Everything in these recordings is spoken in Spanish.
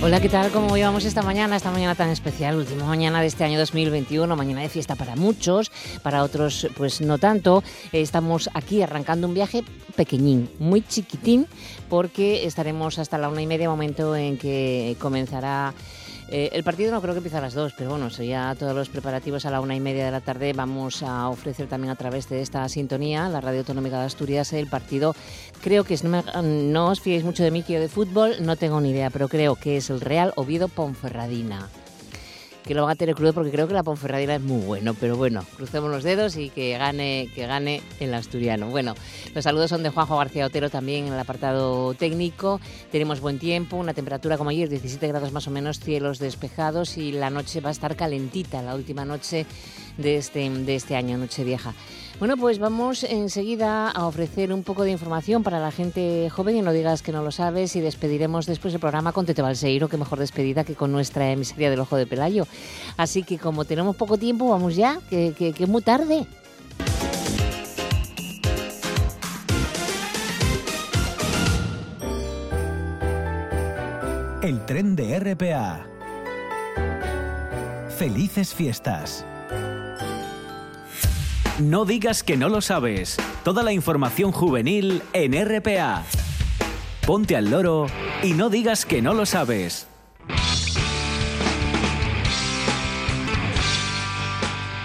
Hola, ¿qué tal? ¿Cómo llevamos esta mañana? Esta mañana tan especial, última mañana de este año 2021, mañana de fiesta para muchos, para otros pues no tanto. Estamos aquí arrancando un viaje pequeñín, muy chiquitín, porque estaremos hasta la una y media, momento en que comenzará eh, el partido no creo que empiece a las dos, pero bueno, sería todos los preparativos a la una y media de la tarde. Vamos a ofrecer también a través de esta sintonía, la Radio Autonómica de Asturias, el partido. Creo que no, no os fiéis mucho de mí que yo de fútbol, no tengo ni idea, pero creo que es el Real Oviedo Ponferradina que lo van a tener crudo porque creo que la Ponferradina es muy bueno, pero bueno, crucemos los dedos y que gane, que gane el asturiano. Bueno, los saludos son de Juanjo García Otero también en el apartado técnico. Tenemos buen tiempo, una temperatura como ayer, 17 grados más o menos, cielos despejados y la noche va a estar calentita, la última noche de este, de este año, noche vieja. Bueno, pues vamos enseguida a ofrecer un poco de información para la gente joven y no digas que no lo sabes y despediremos después el programa con Tete Balseiro, que mejor despedida que con nuestra emisaria del Ojo de Pelayo. Así que como tenemos poco tiempo, vamos ya, que, que, que es muy tarde. El tren de RPA. Felices fiestas. No digas que no lo sabes. Toda la información juvenil en RPA. Ponte al loro y no digas que no lo sabes.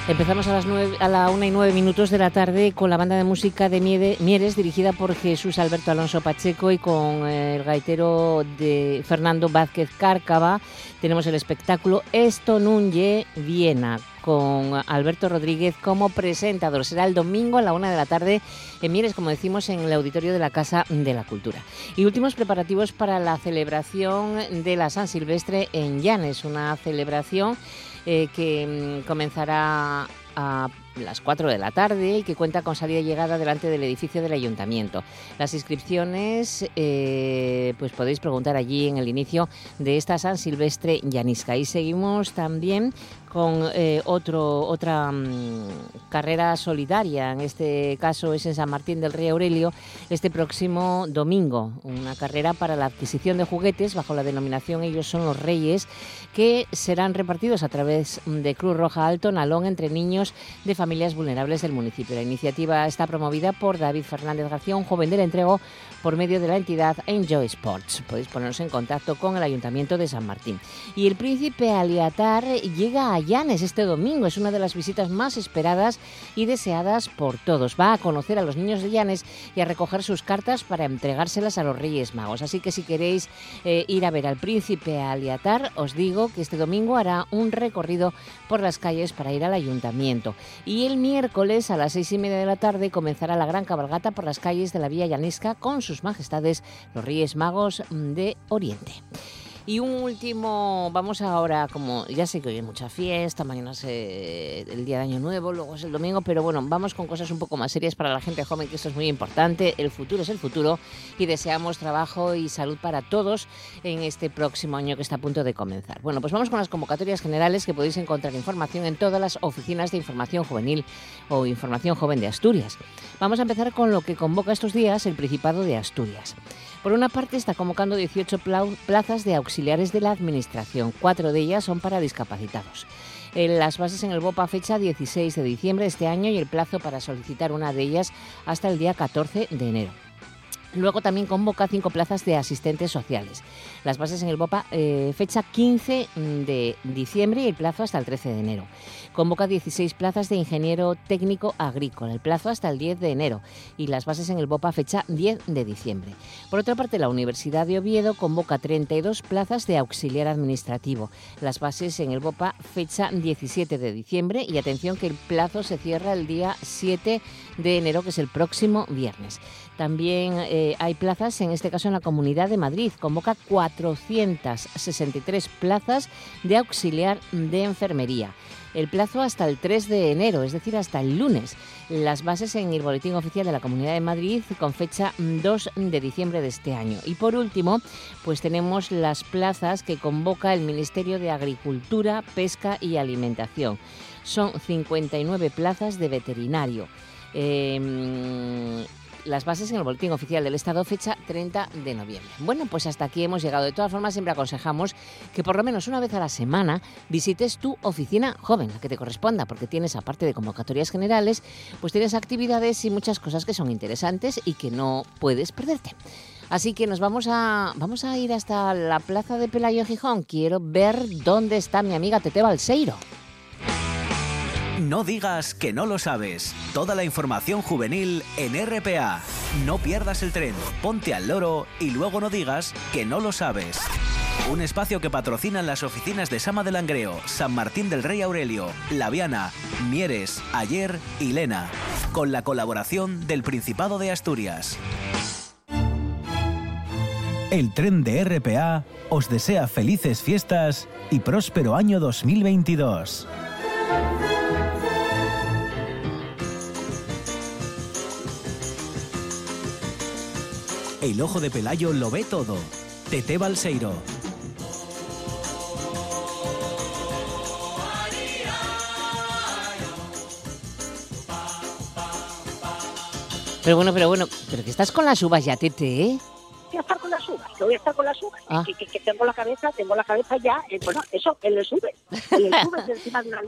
Empezamos a las nueve, a la una y nueve minutos de la tarde con la banda de música de Mieres dirigida por Jesús Alberto Alonso Pacheco y con el gaitero de Fernando Vázquez Cárcava. Tenemos el espectáculo Esto Nunye Viena con Alberto Rodríguez como presentador. Será el domingo a la una de la tarde en Mieres, como decimos, en el auditorio de la Casa de la Cultura. Y últimos preparativos para la celebración de la San Silvestre en Llanes, una celebración eh, que mm, comenzará a las 4 de la tarde y que cuenta con salida y llegada delante del edificio del ayuntamiento. Las inscripciones, eh, pues podéis preguntar allí en el inicio de esta San Silvestre Llanisca. Y seguimos también con eh, otra mm, carrera solidaria, en este caso es en San Martín del Rey Aurelio, este próximo domingo. Una carrera para la adquisición de juguetes bajo la denominación Ellos son los Reyes, que serán repartidos a través de Cruz Roja Alto Nalón entre niños de familias vulnerables del municipio. La iniciativa está promovida por David Fernández García, un joven del entrego, por medio de la entidad Enjoy Sports. Podéis poneros en contacto con el Ayuntamiento de San Martín. Y el príncipe Aliatar llega a Llanes este domingo. Es una de las visitas más esperadas y deseadas por todos. Va a conocer a los niños de Llanes y a recoger sus cartas para entregárselas a los Reyes Magos. Así que si queréis eh, ir a ver al príncipe Aliatar, os digo que este domingo hará un recorrido por las calles para ir al ayuntamiento. Y el miércoles a las seis y media de la tarde comenzará la gran cabalgata por las calles de la Vía Llanesca con sus majestades los Reyes Magos de Oriente. Y un último, vamos ahora, como ya sé que hoy hay mucha fiesta, mañana es eh, el día de Año Nuevo, luego es el domingo, pero bueno, vamos con cosas un poco más serias para la gente joven, que esto es muy importante. El futuro es el futuro y deseamos trabajo y salud para todos en este próximo año que está a punto de comenzar. Bueno, pues vamos con las convocatorias generales que podéis encontrar información en todas las oficinas de información juvenil o información joven de Asturias. Vamos a empezar con lo que convoca estos días el Principado de Asturias. Por una parte, está convocando 18 plau- plazas de auxiliares de la Administración. Cuatro de ellas son para discapacitados. Las bases en el BOPA fecha 16 de diciembre de este año y el plazo para solicitar una de ellas hasta el día 14 de enero. Luego también convoca cinco plazas de asistentes sociales. Las bases en el BOPA eh, fecha 15 de diciembre y el plazo hasta el 13 de enero. Convoca 16 plazas de ingeniero técnico agrícola, el plazo hasta el 10 de enero y las bases en el BOPA fecha 10 de diciembre. Por otra parte, la Universidad de Oviedo convoca 32 plazas de auxiliar administrativo. Las bases en el BOPA fecha 17 de diciembre y atención que el plazo se cierra el día 7 de enero, que es el próximo viernes. También eh, hay plazas, en este caso en la Comunidad de Madrid. Convoca 463 plazas de auxiliar de enfermería. el plazo hasta el 3 de enero, es decir, hasta el lunes. Las bases en el Boletín Oficial de la Comunidad de Madrid con fecha 2 de diciembre de este año. Y por último, pues tenemos las plazas que convoca el Ministerio de Agricultura, Pesca y Alimentación. Son 59 plazas de veterinario. Em, las bases en el Boletín Oficial del Estado, fecha 30 de noviembre. Bueno, pues hasta aquí hemos llegado. De todas formas, siempre aconsejamos que por lo menos una vez a la semana visites tu oficina joven, la que te corresponda, porque tienes, aparte de convocatorias generales, pues tienes actividades y muchas cosas que son interesantes y que no puedes perderte. Así que nos vamos a, vamos a ir hasta la plaza de Pelayo Gijón. Quiero ver dónde está mi amiga Tete Balseiro. No digas que no lo sabes. Toda la información juvenil en RPA. No pierdas el tren, ponte al loro y luego no digas que no lo sabes. Un espacio que patrocinan las oficinas de Sama del Langreo, San Martín del Rey Aurelio, Laviana, Mieres, Ayer y Lena, con la colaboración del Principado de Asturias. El tren de RPA os desea felices fiestas y próspero año 2022. El ojo de Pelayo lo ve todo. Tete Balseiro. Pero bueno, pero bueno, pero que estás con las uvas ya, Tete, ¿eh? Que voy a estar con las uvas, ah. que, que, que, tengo la cabeza, tengo la cabeza ya, eh, bueno, eso, en el sube, en el sube encima de una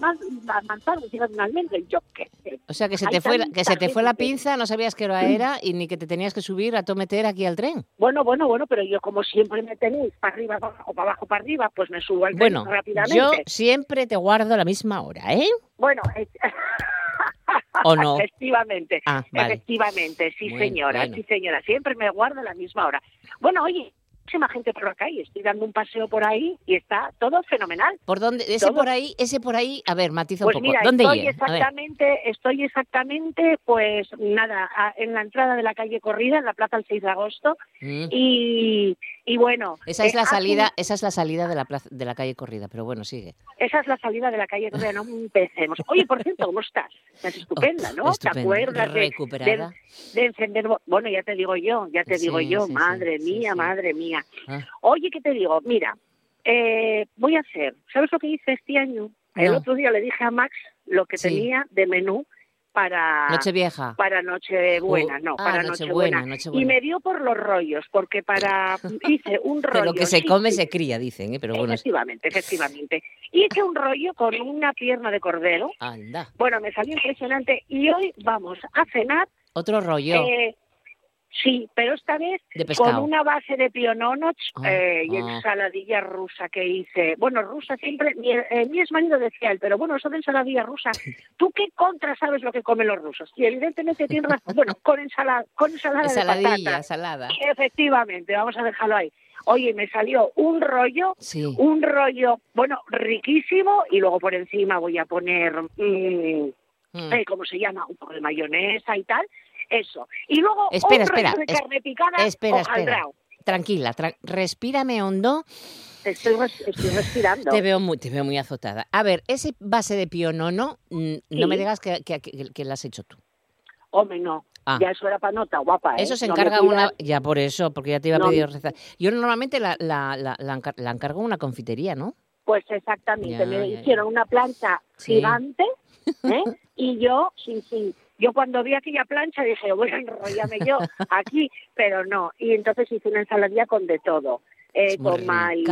manzana, encima de un almendro, yo qué sé. O sea, que se te fue, la, que se te fue la pinza, no sabías qué hora era y ni que te tenías que subir a to meter aquí al tren. Bueno, bueno, bueno, pero yo como siempre me tenéis para arriba, para abajo, para abajo, para arriba, pues me subo al tren bueno, rápidamente. yo siempre te guardo la misma hora, ¿eh? Bueno, ¿O no? Efectivamente, Ah, vale. efectivamente, sí señora, bueno. sí señora, siempre me guardo la misma hora. Bueno, oye, muchísima gente por la calle, estoy dando un paseo por ahí y está todo fenomenal. ¿Por dónde? Ese Todo. por ahí, ese por ahí, a ver, matiza Pues un poco. mira, ¿Dónde estoy llega? Exactamente, estoy exactamente, pues nada, en la entrada de la calle Corrida, en la plaza del 6 de agosto, Mm. y, y bueno, Esa es eh, la salida, esa es la salida de la plaza, de la calle corrida, pero bueno, sigue. esa es la salida de la calle Corrida, no empecemos. Oye, por cierto, ¿cómo estás? Estás estupenda, ¿no? Oh, estupenda, ¿Te acuerdas de- recuperada. de, de encender? Bueno, ya te digo yo, ya te Sí, digo yo, sí, madre sí, mía, madre mía. Ah. Oye, ¿qué te digo? Mira, eh, voy a hacer, ¿sabes lo que hice este año? El No. otro día le dije a Max lo que tenía de menú para Nochevieja. para Nochebuena, Oh, no, ah, para Nochebuena, Nochebuena. Nochebuena. Y me dio por los rollos, porque para hice un rollo. Pero lo que se sí, come sí, se cría, dicen, ¿eh? pero bueno, Efectivamente, efectivamente. Hice un rollo con una pierna de cordero. anda. Bueno, me salió impresionante. Y hoy vamos a cenar. Otro rollo eh, sí, pero esta vez de con una base de piononos Ah, eh, y ah. ensaladilla rusa que hice. Bueno, rusa siempre, mi, eh, mi exmarido decía él, pero bueno, eso de ensaladilla rusa, ¿tú qué contra sabes lo que comen los rusos? Y evidentemente tiene razón. Bueno, con ensalada, con ensalada de Ensaladilla, patatas. salada. Efectivamente, vamos a dejarlo ahí. Oye, me salió un rollo, Sí. un rollo, bueno, riquísimo, y luego por encima voy a poner, mm, Mm. eh, ¿cómo se llama? Un poco de mayonesa y tal, eso. Y luego Espera, rollo espera, de carne picada espera, espera. Tranquila, tra- respírame hondo. Estoy, estoy respirando. Te veo muy, te veo muy azotada. A ver, ese base de pionono, mm, no me digas que, que, que, que lo has hecho tú. Hombre, no. Ah. Ya eso era para nota, guapa, ¿eh? Eso se No encarga pidas- una... Ya por eso, porque ya te iba a No, pedir receta. Yo normalmente la, la, la, la encar- la encargo una confitería, ¿no? Pues exactamente, Ya, me ya, ya. hicieron una plancha Sí. gigante, ¿eh? y yo, sí, sí, yo cuando vi aquella plancha dije, voy a enrollarme yo aquí, pero no, y entonces hice una ensaladilla con de todo, eh, con maíz,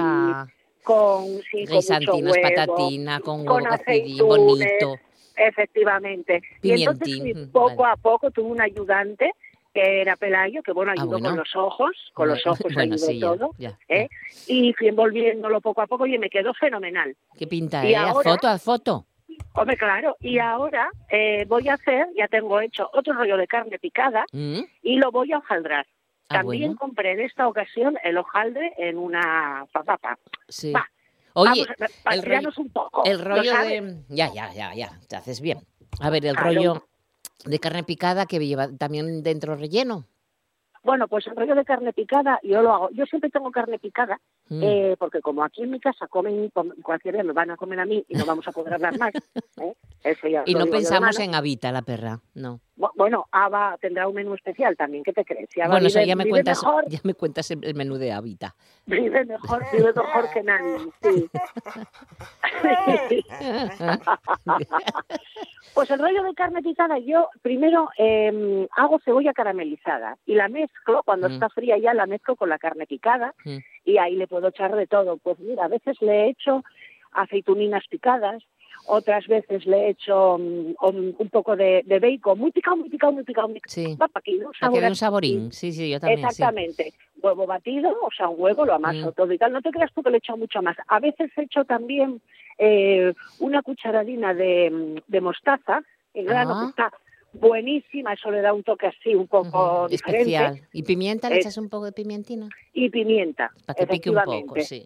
con, sí, con mucho huevo, patatina, con con aceitunes, bonito. efectivamente. Y entonces Pimientín, fui mm, poco vale. a poco tuve un ayudante que era Pelayo, que bueno, Ah, ayudó bueno. con los ojos, con los ojos bueno, ayudó sí, todo, ya, ¿eh? y fui envolviéndolo poco a poco y me quedó fenomenal. ¿Qué pinta, Y eh? ¿A ahora- foto, a foto? Hombre, claro, y ahora eh, voy a hacer, ya tengo hecho otro rollo de carne picada Mm, y lo voy a hojaldrar. Ah, También bueno. compré en esta ocasión el hojaldre en una papapa. Sí. Va, Oye, Vamos, el rollo- tirarnos un poco. el ¿lo rollo sabes? de... Ya, ya, ya, ya, te haces bien. A ver, el Claro. rollo de carne picada que lleva también dentro relleno. Bueno, pues el rollo de carne picada, yo lo hago. Yo siempre tengo carne picada, Mm. eh, porque como aquí en mi casa comen, com- cualquier día me van a comer a mí y no vamos a poder hablar más. ¿eh? Eso ya Y no pensamos en Avita, la perra, no. Bu- Bueno, Ava tendrá un menú especial también, ¿qué te crees? Si Bueno, ya me cuentas, mejor, ya me cuentas el menú de Avita. vive mejor, vive mejor que nadie, sí. Pues el rollo de carne picada, yo primero eh, hago cebolla caramelizada y la mezclo, cuando Mm. está fría ya la mezclo con la carne picada Mm. y ahí le puedo echar de todo. Pues mira, a veces le he hecho aceituninas picadas, otras veces le he hecho mm, un, poco de, de bacon, muy picado, muy picado, muy picado, muy picado. Sí, Va, para que un que sabor un saborín. Sí, sí, yo también, sí. Exactamente. Huevo batido, o sea, un huevo, lo amaso Mm. todo y tal. No te creas tú que le he hecho mucho más. A veces he hecho también eh, una cucharadina de, mm, de mostaza en grano, Ah. que está buenísima. Eso le da un toque así un poco Ujú, diferente. Especial. ¿Y pimienta? ¿Le Eh, echas un poco de pimientina? Y pimienta. Para que pique un poco, sí.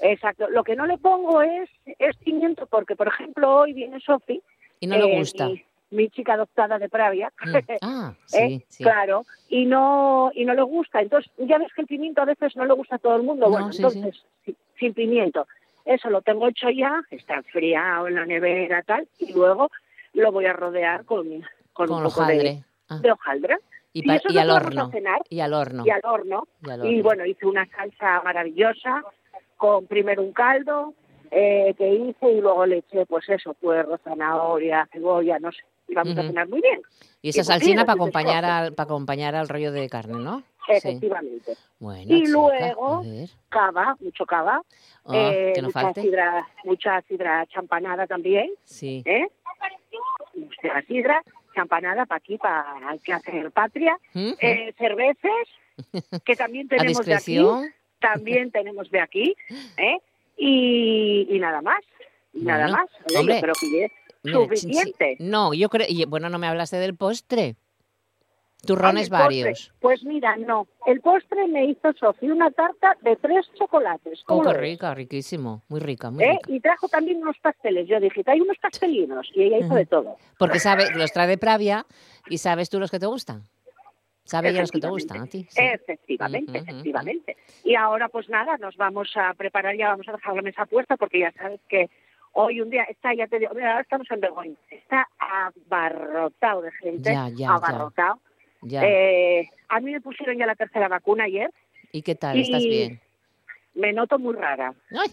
Exacto. Lo que no le pongo es, es pimiento, porque, por ejemplo, hoy viene Sofi. Y no le eh, gusta. Mi, mi chica adoptada de Pravia. Mm. Ah, ¿eh? sí. Claro, y no y no le gusta. Entonces, ya ves que el pimiento a veces no le gusta a todo el mundo. No, bueno, sí, entonces, si- sin pimiento. Eso lo tengo hecho ya, está enfriado en la nevera, tal, y luego lo voy a rodear con, con, Con un poco de, hojaldre. Ah, de hojaldre. y, al horno. cenar. Y al horno. Y al horno. Y al Y horno. bueno, hice una salsa maravillosa con primero un caldo eh, que hice y luego le eché, pues eso, puerro, zanahoria, cebolla, no sé. Y vamos a cenar muy bien. Y esa y salsina para acompañar al, para acompañar al rollo de carne, ¿no? Sí. Efectivamente. Bueno, Y luego-. Cava, mucho cava. Ah, eh, que no mucha falte. sidra, mucha sidra champanada también, Sí. ¿eh? Mucha sidra champanada para aquí, para hay que hacer patria. Eh, cervezas, que también tenemos de aquí, también tenemos de aquí, ¿eh? Y, y nada más, y nada más. Hombre, creo que es suficiente. No, yo creo. Bueno, no me hablaste del postre. Turrones varios. Pues mira, no. El postre me hizo Sofía una tarta de tres chocolates. Oh, ¿Cómo qué rica, riquísimo. Muy rica, muy ¿Eh? rica. Y trajo también unos pasteles. Yo dije, hay unos pastelinos. Y ella hizo de todo. Porque sabe, los trae de Pravia y sabes tú los que te gustan. Sabe ella los que te gustan a ti. sí. Efectivamente, efectivamente. Y ahora, pues nada, nos vamos a preparar ya, vamos a dejar la mesa puesta porque ya sabes que hoy un día está, ya te digo, mira, ahora estamos en Begoña, está abarrotado de gente, Ya, ya, ya. abarrotado. Ya. Eh, a mí me pusieron ya la tercera vacuna ayer, ¿Y qué tal? ¿Estás y- bien? me noto muy rara. Ay,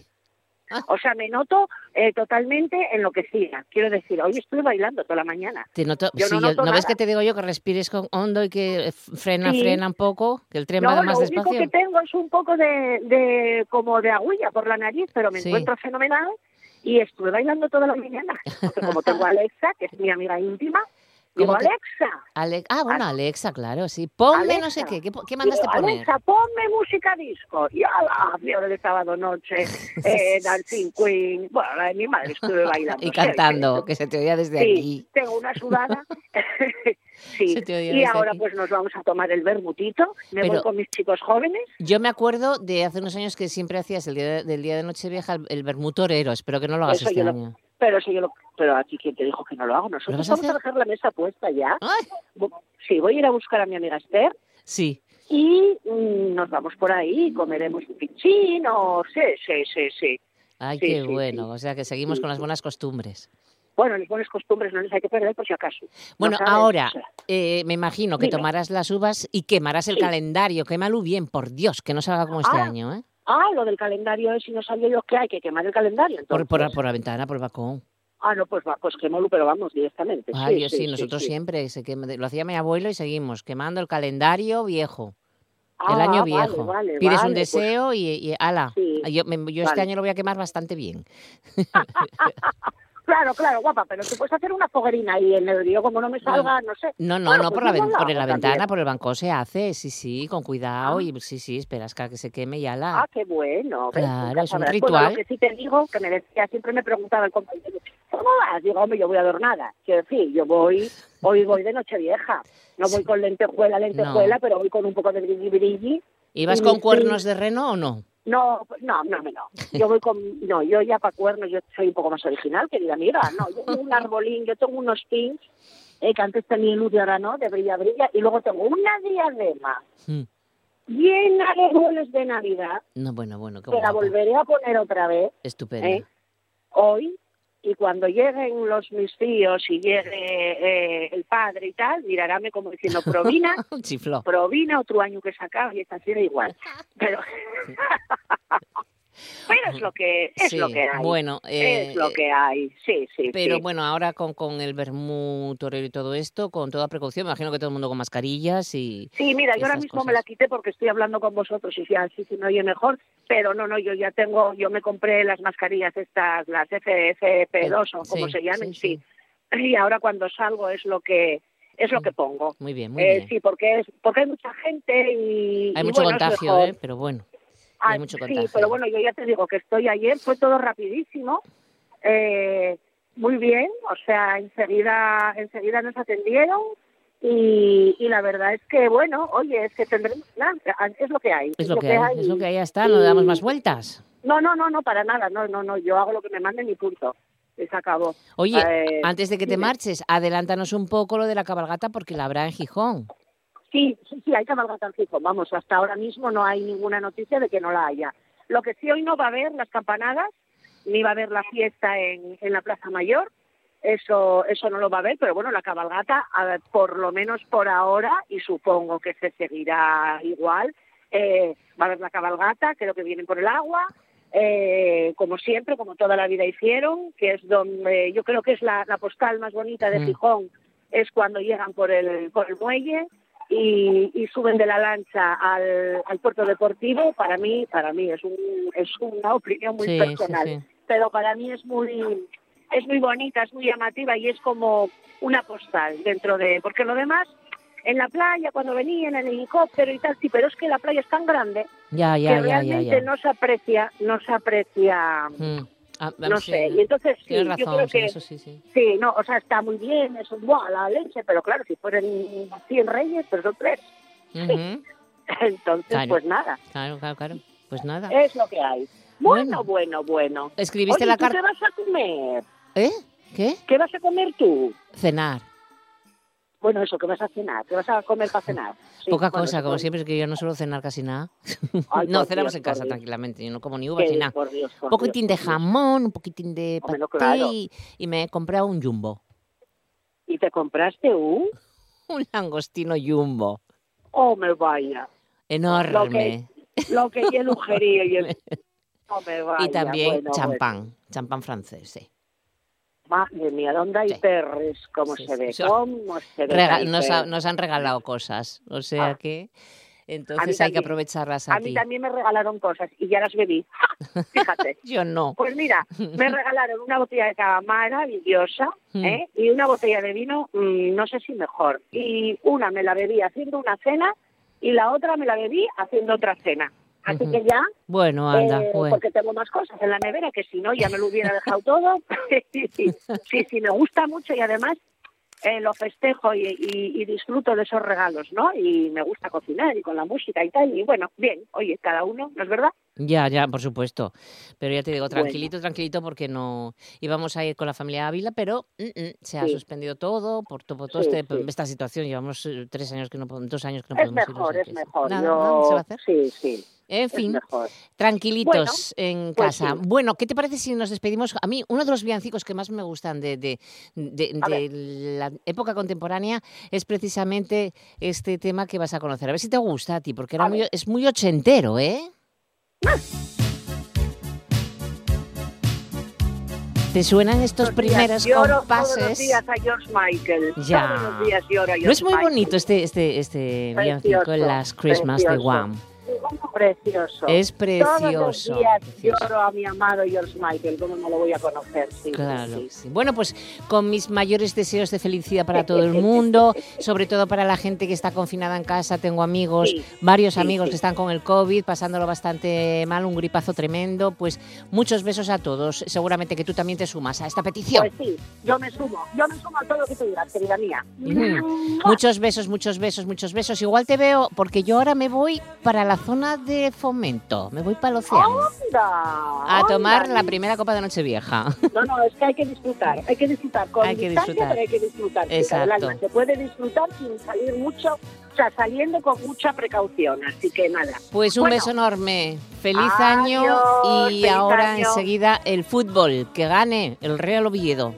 O sea, me noto eh, totalmente enloquecida. Quiero decir, hoy estuve bailando toda la mañana. te noto, Yo sí, no yo- noto ¿no ves que te digo yo que respires con hondo y que eh, frena, Sí. frena un poco? Que el tren No, va lo más único despacio. que tengo es un poco de, de como de agüilla por la nariz, pero me Sí. encuentro fenomenal y estuve bailando toda la mañana. Porque como tengo a Alexa, que es mi amiga íntima, digo, ¿Cómo que- Alexa, Ale- ah, bueno, Alexa, claro, sí. Ponme no sé Alexa. qué. ¿Qué, qué mandaste digo, poner? Alexa, ponme música disco. Y a la fiebre de sábado noche, eh, Dancing Queen, bueno, la de mi madre estuve bailando. Y cantando, sí. que se te oía desde Sí, aquí. tengo una sudada. sí. Se te oía Y desde ahora aquí. pues nos vamos a tomar el vermutito. Me Pero- voy con mis chicos jóvenes. Yo me acuerdo de hace unos años que siempre hacías el día de- del día de Nochevieja el, el vermú torero. Espero que no lo hagas Eso este yo lo- año. Pero si yo lo, pero aquí quién te dijo que no lo hago. Nosotros vas a vamos a, dejar la mesa puesta ya. Ay, Sí, voy a ir a buscar a mi amiga Esther sí. y mm, nos vamos por ahí, comeremos un pichín o sí, sí, sí, sí. Ay, Sí, qué sí, bueno. sí. O sea que seguimos con las buenas costumbres. Bueno, las buenas costumbres no les hay que perder por si acaso. ¿No Bueno, ahora eh, me imagino que Dime. tomarás las uvas y quemarás el calendario. Quémalo bien, por Dios, que no salga como este Ah, año, ¿eh? Ah, lo del calendario es si no sabía yo que hay que quemar el calendario. Por, Entonces. por, por la ventana, por el balcón. Ah, no, pues va, pues pero vamos directamente. Ay, sí, yo sí, nosotros sí. siempre. se quema- lo hacía mi abuelo y seguimos quemando el calendario viejo. Ah, el año vale, viejo. vale, Pides un pues- deseo y, y ala. Sí, Yo, me- yo este año lo voy a quemar bastante bien. Claro, claro, guapa, pero tú puedes hacer una foguerina ahí en el río, como no me salga, no sé. No, no, Bueno, no, pues por la, ven- por la ventana, por el banco se hace, sí, sí, con cuidado Ah. y sí, sí, esperas que se queme y ala. Ah, qué bueno. Claro, es un sabrás. ritual. Bueno, lo que sí te digo, que me decía, siempre me preguntaba el compañero, ¿cómo vas? Digo, hombre, yo voy adornada. Quiero decir, yo voy, hoy voy de noche vieja. No voy con lentejuela, lentejuela, No. pero voy con un poco de brilli brilli. ¿Ibas y con sí. cuernos de reno o no? No, no, no, no. Yo voy con, no, yo ya para cuernos, yo soy un poco más original, querida amiga. No, yo tengo un arbolín, yo tengo unos pins eh, que antes tenía luz y ahora no, de brilla, brilla, y luego tengo una diadema Mm. llena de duelos de Navidad, No, bueno, bueno, qué que la volveré a poner otra vez Estupenda. ¿eh? hoy, y cuando lleguen los mis tíos y llegue eh, el padre y tal, miraráme como diciendo, provina, provina otro año que sacaba y esta era igual. Pero, pero es lo que es Sí, lo que hay. bueno, eh, es lo que hay, sí, sí. Pero sí. bueno, ahora con, con el vermú torero y todo esto, con toda precaución, me imagino que todo el mundo con mascarillas y... Sí, mira, yo ahora mismo me la quité porque estoy hablando con vosotros y ya sí se me oye mejor, pero no, no, yo ya tengo, yo me compré las mascarillas estas, las FFP2 o como Sí, se llamen, sí. Y ahora cuando salgo es lo que es lo que pongo. Muy bien, muy Eh, bien. sí, porque es porque hay mucha gente y Hay y mucho bueno, contagio. ¿eh? Pero bueno, hay mucho Sí, contagio. pero bueno, yo ya te digo que estoy ayer, fue todo rapidísimo, eh, muy bien, o sea, enseguida, enseguida nos atendieron y, y la verdad es que, bueno, oye, es que tendremos, nada, es lo que hay. es lo que hay, es lo que hay, ya está, no le damos más vueltas. No, no, no, no, para nada, no, no, no, yo hago lo que me manden y punto, y se acabó. Oye, Eh, antes de que te dime. marches, adelántanos un poco lo de la cabalgata porque la habrá en Gijón. Sí, sí, sí, hay cabalgata en Gijón. Vamos, hasta ahora mismo no hay ninguna noticia de que no la haya. Lo que sí hoy no va a haber las campanadas, ni va a haber la fiesta en, en la Plaza Mayor. Eso, eso no lo va a haber, pero bueno, la cabalgata, a ver, por lo menos por ahora, y supongo que se seguirá igual, eh, va a haber la cabalgata, creo que vienen por el agua, eh, como siempre, como toda la vida hicieron, que es donde yo creo que es la, la postal más bonita de Mm. Gijón, es cuando llegan por el, por el muelle y, y suben de la lancha al, al puerto deportivo. Para mí, para mí es, un, es una opinión muy Sí, personal, sí. pero para mí es muy es muy bonita, es muy llamativa y es como una postal dentro de porque lo demás en la playa cuando venían en helicóptero y tal, sí, pero es que la playa es tan grande Ya, que ya, ya, ya, realmente no se aprecia, no se aprecia, Mm. Ah, no sí, sé. Y entonces sí, Tienes yo razón, creo sí, que eso sí, sí. Sí, no, o sea, está muy bien, es un buah, la leche, pero claro, si fueran 100 reyes, pero son tres. Entonces, Claro. pues nada, Claro, claro, claro. Pues nada. es lo que hay. Bueno, Bueno. bueno, bueno. ¿Escribiste Oye, la ¿tú qué carta? vas a comer? ¿Eh? ¿Qué? ¿Qué vas a comer tú? Cenar. Bueno, eso, ¿qué vas a cenar? ¿Qué vas a comer para cenar? Sí, Poca bueno, cosa, como bueno. siempre, es que yo no suelo cenar casi nada. Ay, no, cenamos Dios, en casa Dios. tranquilamente. Yo no como ni uvas ni nada. por Dios, por Un poquitín de jamón, un poquitín de no, paté claro. y, y me he comprado un jumbo. ¿Y te compraste un? Un langostino jumbo. Oh, me vaya. Enorme. Lo que y el ujerío y el... Oh, me vaya. y también bueno, champán. Champán francés, sí. Madre mía, ¿dónde hay Sí. perres? ¿Cómo Sí, se ve? ¿Cómo se ve? Rega- que nos, ha- perres? nos han regalado cosas. O sea Ah. que entonces hay que también. aprovecharlas A mí aquí. también me regalaron cosas y ya las bebí. Fíjate. Yo no. Pues mira, me regalaron una botella de cava maravillosa Mm. ¿eh? y una botella de vino, mm, no sé si mejor. Y una me la bebí haciendo una cena y la otra me la bebí haciendo otra cena. Así que ya, Bueno, anda, eh, bueno. porque tengo más cosas en la nevera que si no ya me lo hubiera dejado todo. sí, sí, me gusta mucho y además eh, lo festejo y, y- y disfruto de esos regalos, ¿no? Y me gusta cocinar y con la música y tal. Y bueno, bien, oye, cada uno, ¿no es verdad? Ya, ya, por supuesto. Pero ya te digo, Bueno. tranquilito, tranquilito, porque no íbamos a ir con la familia Ávila, pero mm, mm, se ha Sí. suspendido todo por, por toda Sí, este- sí. esta situación. Llevamos eh, tres años que no dos años que no Es podemos ir. mejor, es mejor. Nada, Yo- nada, se va a hacer. Sí, sí, En fin, tranquilitos en pues casa. sí. Bueno, ¿qué te parece si nos despedimos? A mí, uno de los villancicos que más me gustan de, de, de- A de la época contemporánea es precisamente este tema que vas a conocer. A ver si te gusta a ti, porque era A muy, ver. es muy ochentero, ¿eh? ¿Te suenan estos días primeros lloro Todos los compases? días a George Michael. Ya. Todos los días lloro a George ¿No es muy Michael. bonito este, este, este villancico, Las Christmas de. Wham? Precioso. Es Todos los precioso. días precioso. lloro a mi amado George Michael. ¿Cómo no lo voy a conocer? Sí, Claro, sí. sí. Bueno, pues con mis mayores deseos de felicidad para todo el mundo, sobre todo para la gente que está confinada en casa. Tengo amigos, Sí, varios amigos que están con el COVID, pasándolo bastante mal, un gripazo tremendo. Pues muchos besos a todos. Seguramente que tú también te sumas a esta petición. Pues sí, yo me sumo. Yo me sumo a todo lo que tú digas, querida mía. Ujú. Muchos besos, muchos besos, muchos besos. Igual te veo, porque yo ahora me voy para la la zona de fomento. Me voy para el océano. ¡Anda! A tomar ¡Anda! la primera copa de Nochevieja. No, no, es que hay que disfrutar. Hay que disfrutar con Hay que disfrutar. pero hay que disfrutar. Exacto. alma. Se puede disfrutar sin salir mucho, o sea, saliendo con mucha precaución. Así que nada. Pues un Bueno. beso enorme. Feliz Adiós, año y feliz ahora año. enseguida el fútbol. Que gane el Real Oviedo.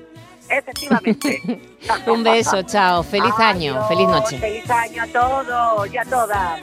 Efectivamente. Un beso, chao. Feliz año, Adiós, feliz noche. Feliz año a todos y a todas.